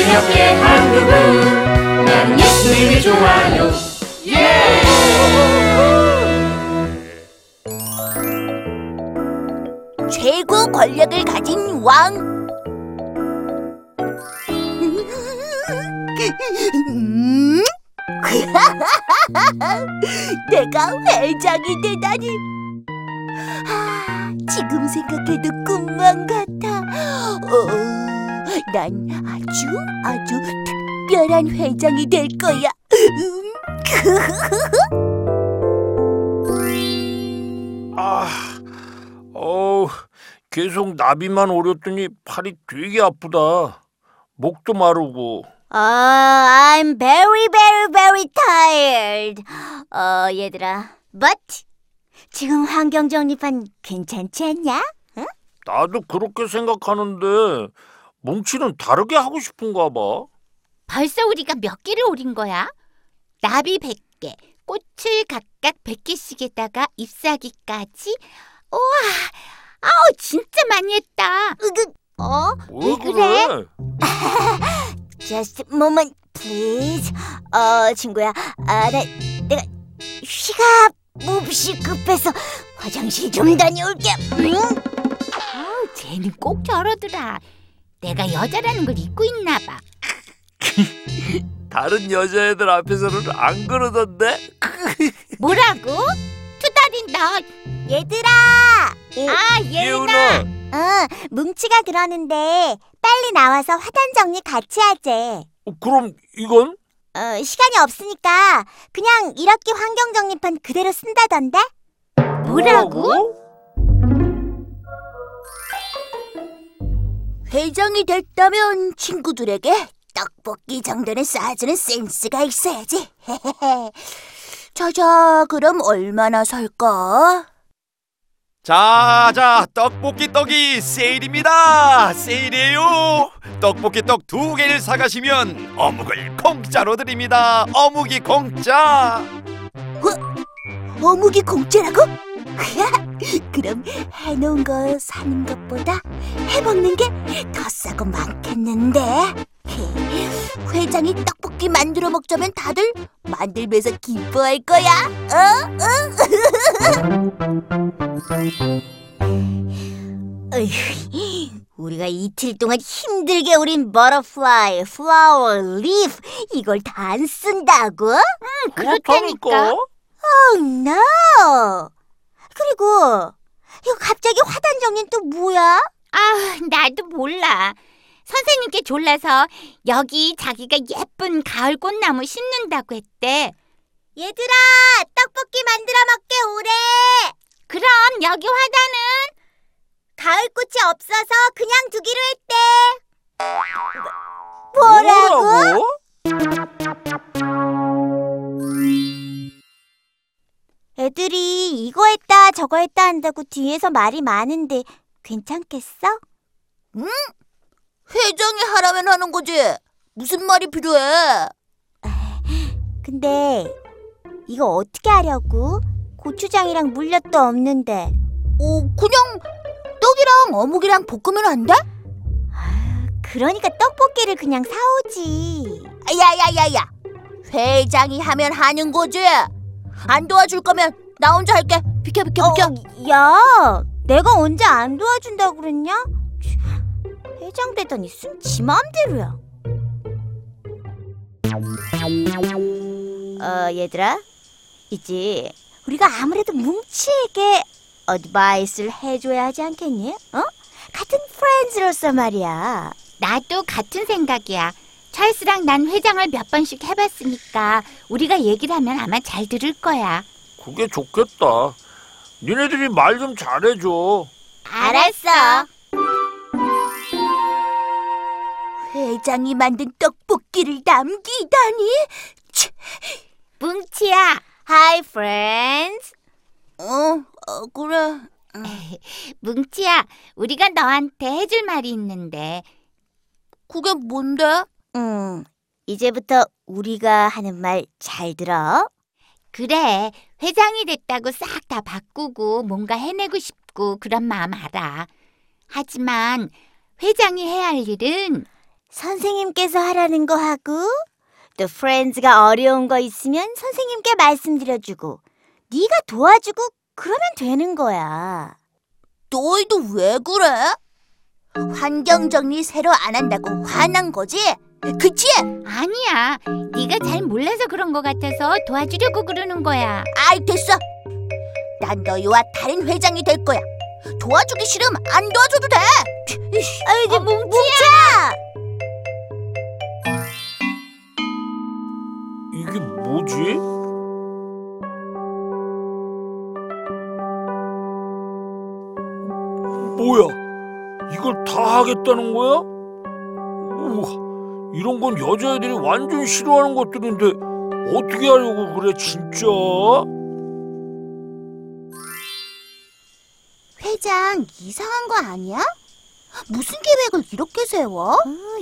옆에 한 그분 나는 예수님이 좋아요 예! 최고 권력을 가진 왕. 음? 내가 회장이 되다니. 아, 지금 생각해도 꿈만 같아. 어, 난 아주 아주 특별한 회장이 될 거야. 음. 아, 어우, 계속 나비만 오렸더니 팔이 되게 아프다. 목도 마르고. 아, I'm very, very, very tired. 어, 얘들아. But 지금 환경 정립한 괜찮지 않냐? 나도 그렇게 생각하는데 뭉치는 다르게 하고 싶은가 봐. 벌써 우리가 몇 개를 오린 거야? 나비 100개, 꽃을 각각 100개씩에다가 잎사귀까지? 우와, 아우 진짜 많이 했다. 으그, 어? 왜 그래? Just a moment, please. 어, 친구야. 아, 나, 내가 휘가 몹시 급해서 화장실 좀 다녀올게. 응? 아우 쟤는 꼭 저러더라. 내가 여자라는 걸 잊고 있나 봐. 다른 여자애들 앞에서는 안 그러던데? 뭐라고? 투다린다. 얘들아! 아 예은아. 어, 뭉치가 그러는데 빨리 나와서 화단 정리 같이 하재. 어, 그럼 이건? 어, 시간이 없으니까 그냥 이렇게 환경 정립판 그대로 쓴다던데? 뭐라고? 회장이 됐다면 친구들에게 떡볶이 정도는 쏴주는 센스가 있어야지. 자자, 그럼 얼마나 살까? 자, 자, 떡볶이 떡이 세일입니다. 세일이에요. 떡볶이 떡 두 개를 사가시면 어묵을 공짜로 드립니다. 어묵이 공짜. 어묵이 공짜라고? 그럼 해놓은 거 사는 것보다 해먹는 게 더 싸고 많겠는데? 회장이 떡볶이 만들어 먹자면 다들 만들면서 기뻐할 거야. 어? 어휴, 우리가 이틀 동안 힘들게 우린 butterfly, flower, leaf 이걸 다 안 쓴다고? 그렇다니까. Oh no! 그리고 이거 갑자기 화단 정리는 또 뭐야? 아 나도 몰라. 선생님께 졸라서 여기 자기가 예쁜 가을 꽃나무 심는다고 했대. 얘들아, 떡볶이 만들어 먹게 오래. 그럼 여기 화단은 가을 꽃이 없어서 그냥 두기로 했대. 뭐라고? 애들이 이거 했다 저거 했다 한다고 뒤에서 말이 많은데 괜찮겠어? 응? 회장이 하라면 하는 거지. 무슨 말이 필요해? 근데 이거 어떻게 하려고? 고추장이랑 물엿도 없는데. 어, 그냥 떡이랑 어묵이랑 볶으면 안 돼? 그러니까 떡볶이를 그냥 사오지. 야야야야, 회장이 하면 하는 거지. 안 도와줄 거면 나 혼자 할게. 비켜 비켜 비켜. 야, 내가 언제 안 도와준다고 그랬냐? 회장 되더니 숨 지 마음대로야. 어, 얘들아, 이제 우리가 아무래도 뭉치에게 어드바이스를 해줘야 하지 않겠니? 어? 같은 프렌즈로서 말이야. 나도 같은 생각이야. 찰스랑 난 회장을 몇 번씩 해봤으니까 우리가 얘기를 하면 아마 잘 들을 거야. 그게 좋겠다. 니네들이 말 좀 잘해줘. 알았어. 회장이 만든 떡볶이를 남기다니. 뭉치야. Hi, friends. 어, 어 그래. 뭉치야, 우리가 너한테 해줄 말이 있는데 그게 뭔데? 음, 이제부터 우리가 하는 말 잘 들어. 그래, 회장이 됐다고 싹 다 바꾸고 뭔가 해내고 싶고 싶고 그런 마음 알아. 하지만 회장이 해야 할 일은 선생님께서 하라는 거 하고 또 프렌즈가 어려운 거 있으면 선생님께 말씀드려주고 네가 도와주고 그러면 되는 거야. 너희도 왜 그래? 환경 정리 새로 안 한다고 화난 거지? 그치? 아니야. 네가 잘 몰라서 그런 것 같아서 도와주려고 그러는 거야. 아이 됐어. 난 너희와 다른 회장이 될 거야. 도와주기 싫으면 안 도와줘도 돼. 아이, 어, 뭉치야. 이게 뭐지? 뭐야? 이걸 다 하겠다는 거야? 이런 건 여자애들이 완전 싫어하는 것들인데 어떻게 하려고 그래 진짜? 회장 이상한 거 아니야? 무슨 계획을 이렇게 세워?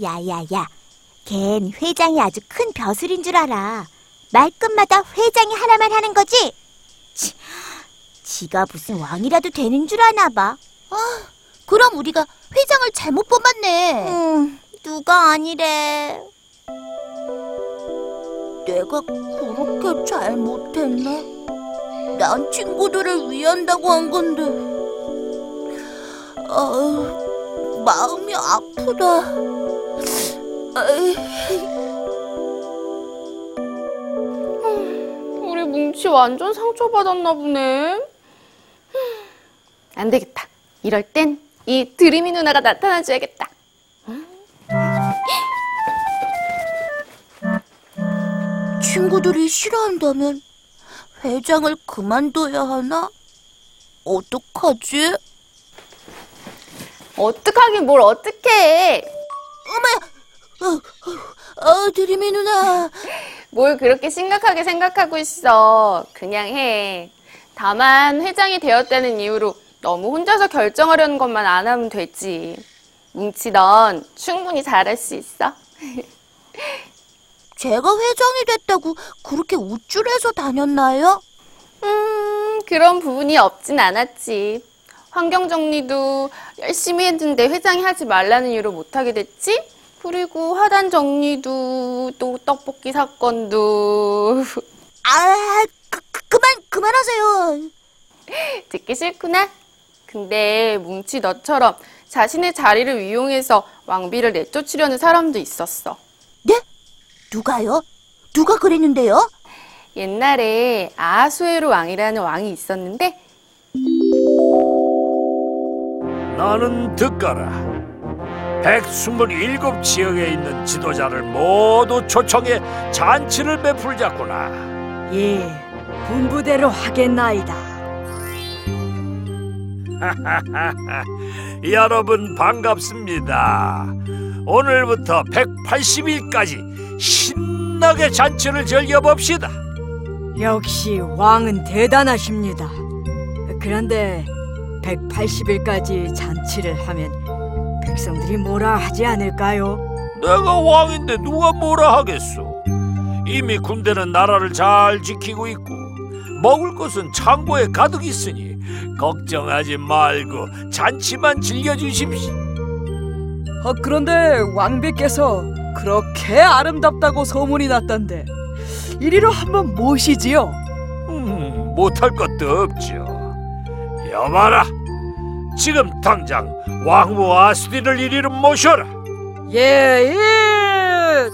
야야야, 걘 회장이 아주 큰 벼슬인 줄 알아. 말끝마다 회장이 하나만 하는 거지. 치, 지가 무슨 왕이라도 되는 줄 아나 봐. 아, 그럼 우리가 회장을 잘못 뽑았네. 음, 누가 아니래. 내가 그렇게 잘못했나? 난 친구들을 위한다고 한 건데. 어, 마음이 아프다. 우리 뭉치 완전 상처받았나 보네. 흠, 안 되겠다. 이럴 땐 이 드림이 누나가 나타나줘야겠다. 친구들이 싫어한다면 회장을 그만둬야 하나? 어떡하지? 어떡하긴 뭘 어떡해. 어, 드림이 누나. 뭘 그렇게 심각하게 생각하고 있어. 그냥 해. 다만 회장이 되었다는 이유로 너무 혼자서 결정하려는 것만 안 하면 되지. 뭉치 넌 충분히 잘할 수 있어. 제가 회장이 됐다고 그렇게 우쭐해서 다녔나요? 음, 그런 부분이 없진 않았지. 환경 정리도 열심히 했는데 회장이 하지 말라는 이유로 못하게 됐지? 그리고 화단 정리도 또 떡볶이 사건도 아, 그, 그, 그만, 그만하세요. 듣기 싫구나? 근데 뭉치 너처럼 자신의 자리를 이용해서 왕비를 내쫓으려는 사람도 있었어. 네? 누가요? 누가 그랬는데요? 옛날에 아하수에로 왕이라는 왕이 있었는데 나는 듣거라. 127 지역에 있는 지도자를 모두 초청해 잔치를 베풀자꾸나. 예, 분부대로 하겠나이다. 여러분 반갑습니다. 오늘부터 180일까지 신나게 잔치를 즐겨봅시다. 역시 왕은 대단하십니다. 그런데 180일까지 잔치를 하면 백성들이 뭐라 하지 않을까요? 내가 왕인데 누가 뭐라 하겠소? 이미 군대는 나라를 잘 지키고 있고 먹을 것은 창고에 가득 있으니 걱정하지 말고 잔치만 즐겨주십시오. 어, 그런데 왕비께서 그렇게 아름답다고 소문이 났던데 이리로 한번 모시지요. 음, 못할 것도 없죠. 여봐라, 지금 당장 왕후 아스디를 이리로 모셔라. 예, 예.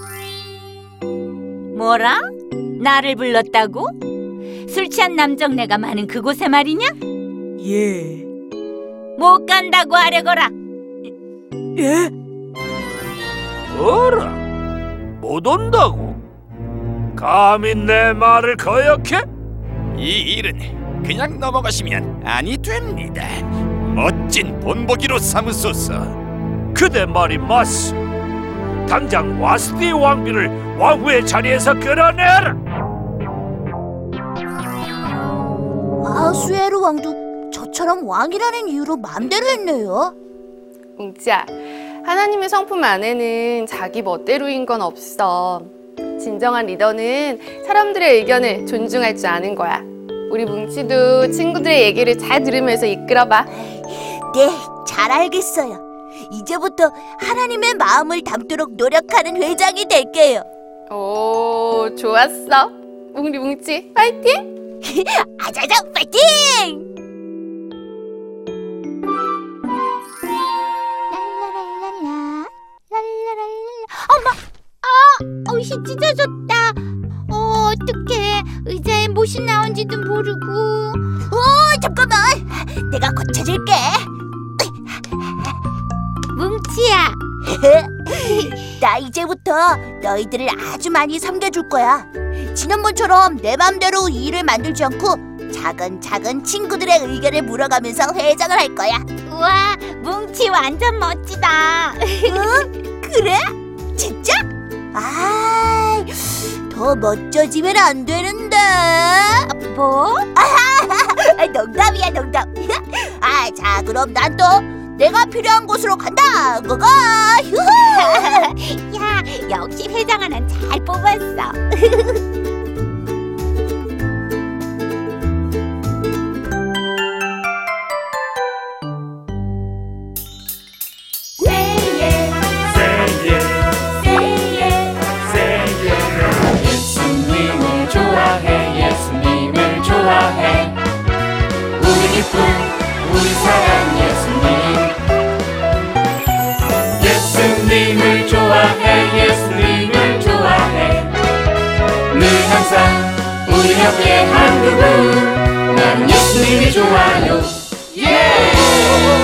뭐라? 나를 불렀다고? 술 취한 남정네가 많은 그곳에 말이냐? 예. 못 간다고 하려거라. 예? 어라, 못 온다고? 감히 내 말을 거역해? 이 일은 그냥 넘어가시면 아니 됩니다. 멋진 본보기로 삼으소서. 그대 말이 맞소. 당장 와스디 왕비를 왕후의 자리에서 끌어내라. 아수에르 왕도 저처럼 왕이라는 이유로 맘대로 했네요. 뭉치야, 하나님의 성품 안에는 자기 멋대로인 건 없어. 진정한 리더는 사람들의 의견을 존중할 줄 아는 거야. 우리 뭉치도 친구들의 얘기를 잘 들으면서 이끌어봐. 네, 잘 알겠어요. 이제부터 하나님의 마음을 담도록 노력하는 회장이 될게요. 오, 좋았어. 우리 뭉치, 파이팅! 아자자 파이팅! 옷이 찢어졌다. 어, 어떡해. 의자에 못이 나온지도 모르고. 오, 잠깐만. 내가 고쳐줄게. 뭉치야. 나 이제부터 너희들을 아주 많이 섬겨줄 거야. 지난번처럼 내 맘대로 일을 만들지 않고 작은 작은 친구들의 의견을 물어가면서 회장을 할 거야. 우와, 뭉치 완전 멋지다. 더 멋져지면 안 되는데. 뭐? 아, 농담이야, 농담. 아, 자, 그럼 난 또 내가 필요한 곳으로 간다. 고고. 휴후. 야, 역시 회장 하나 잘 뽑았어. 우리 함께 한국은 난 예수님이 좋아요 예! Yeah!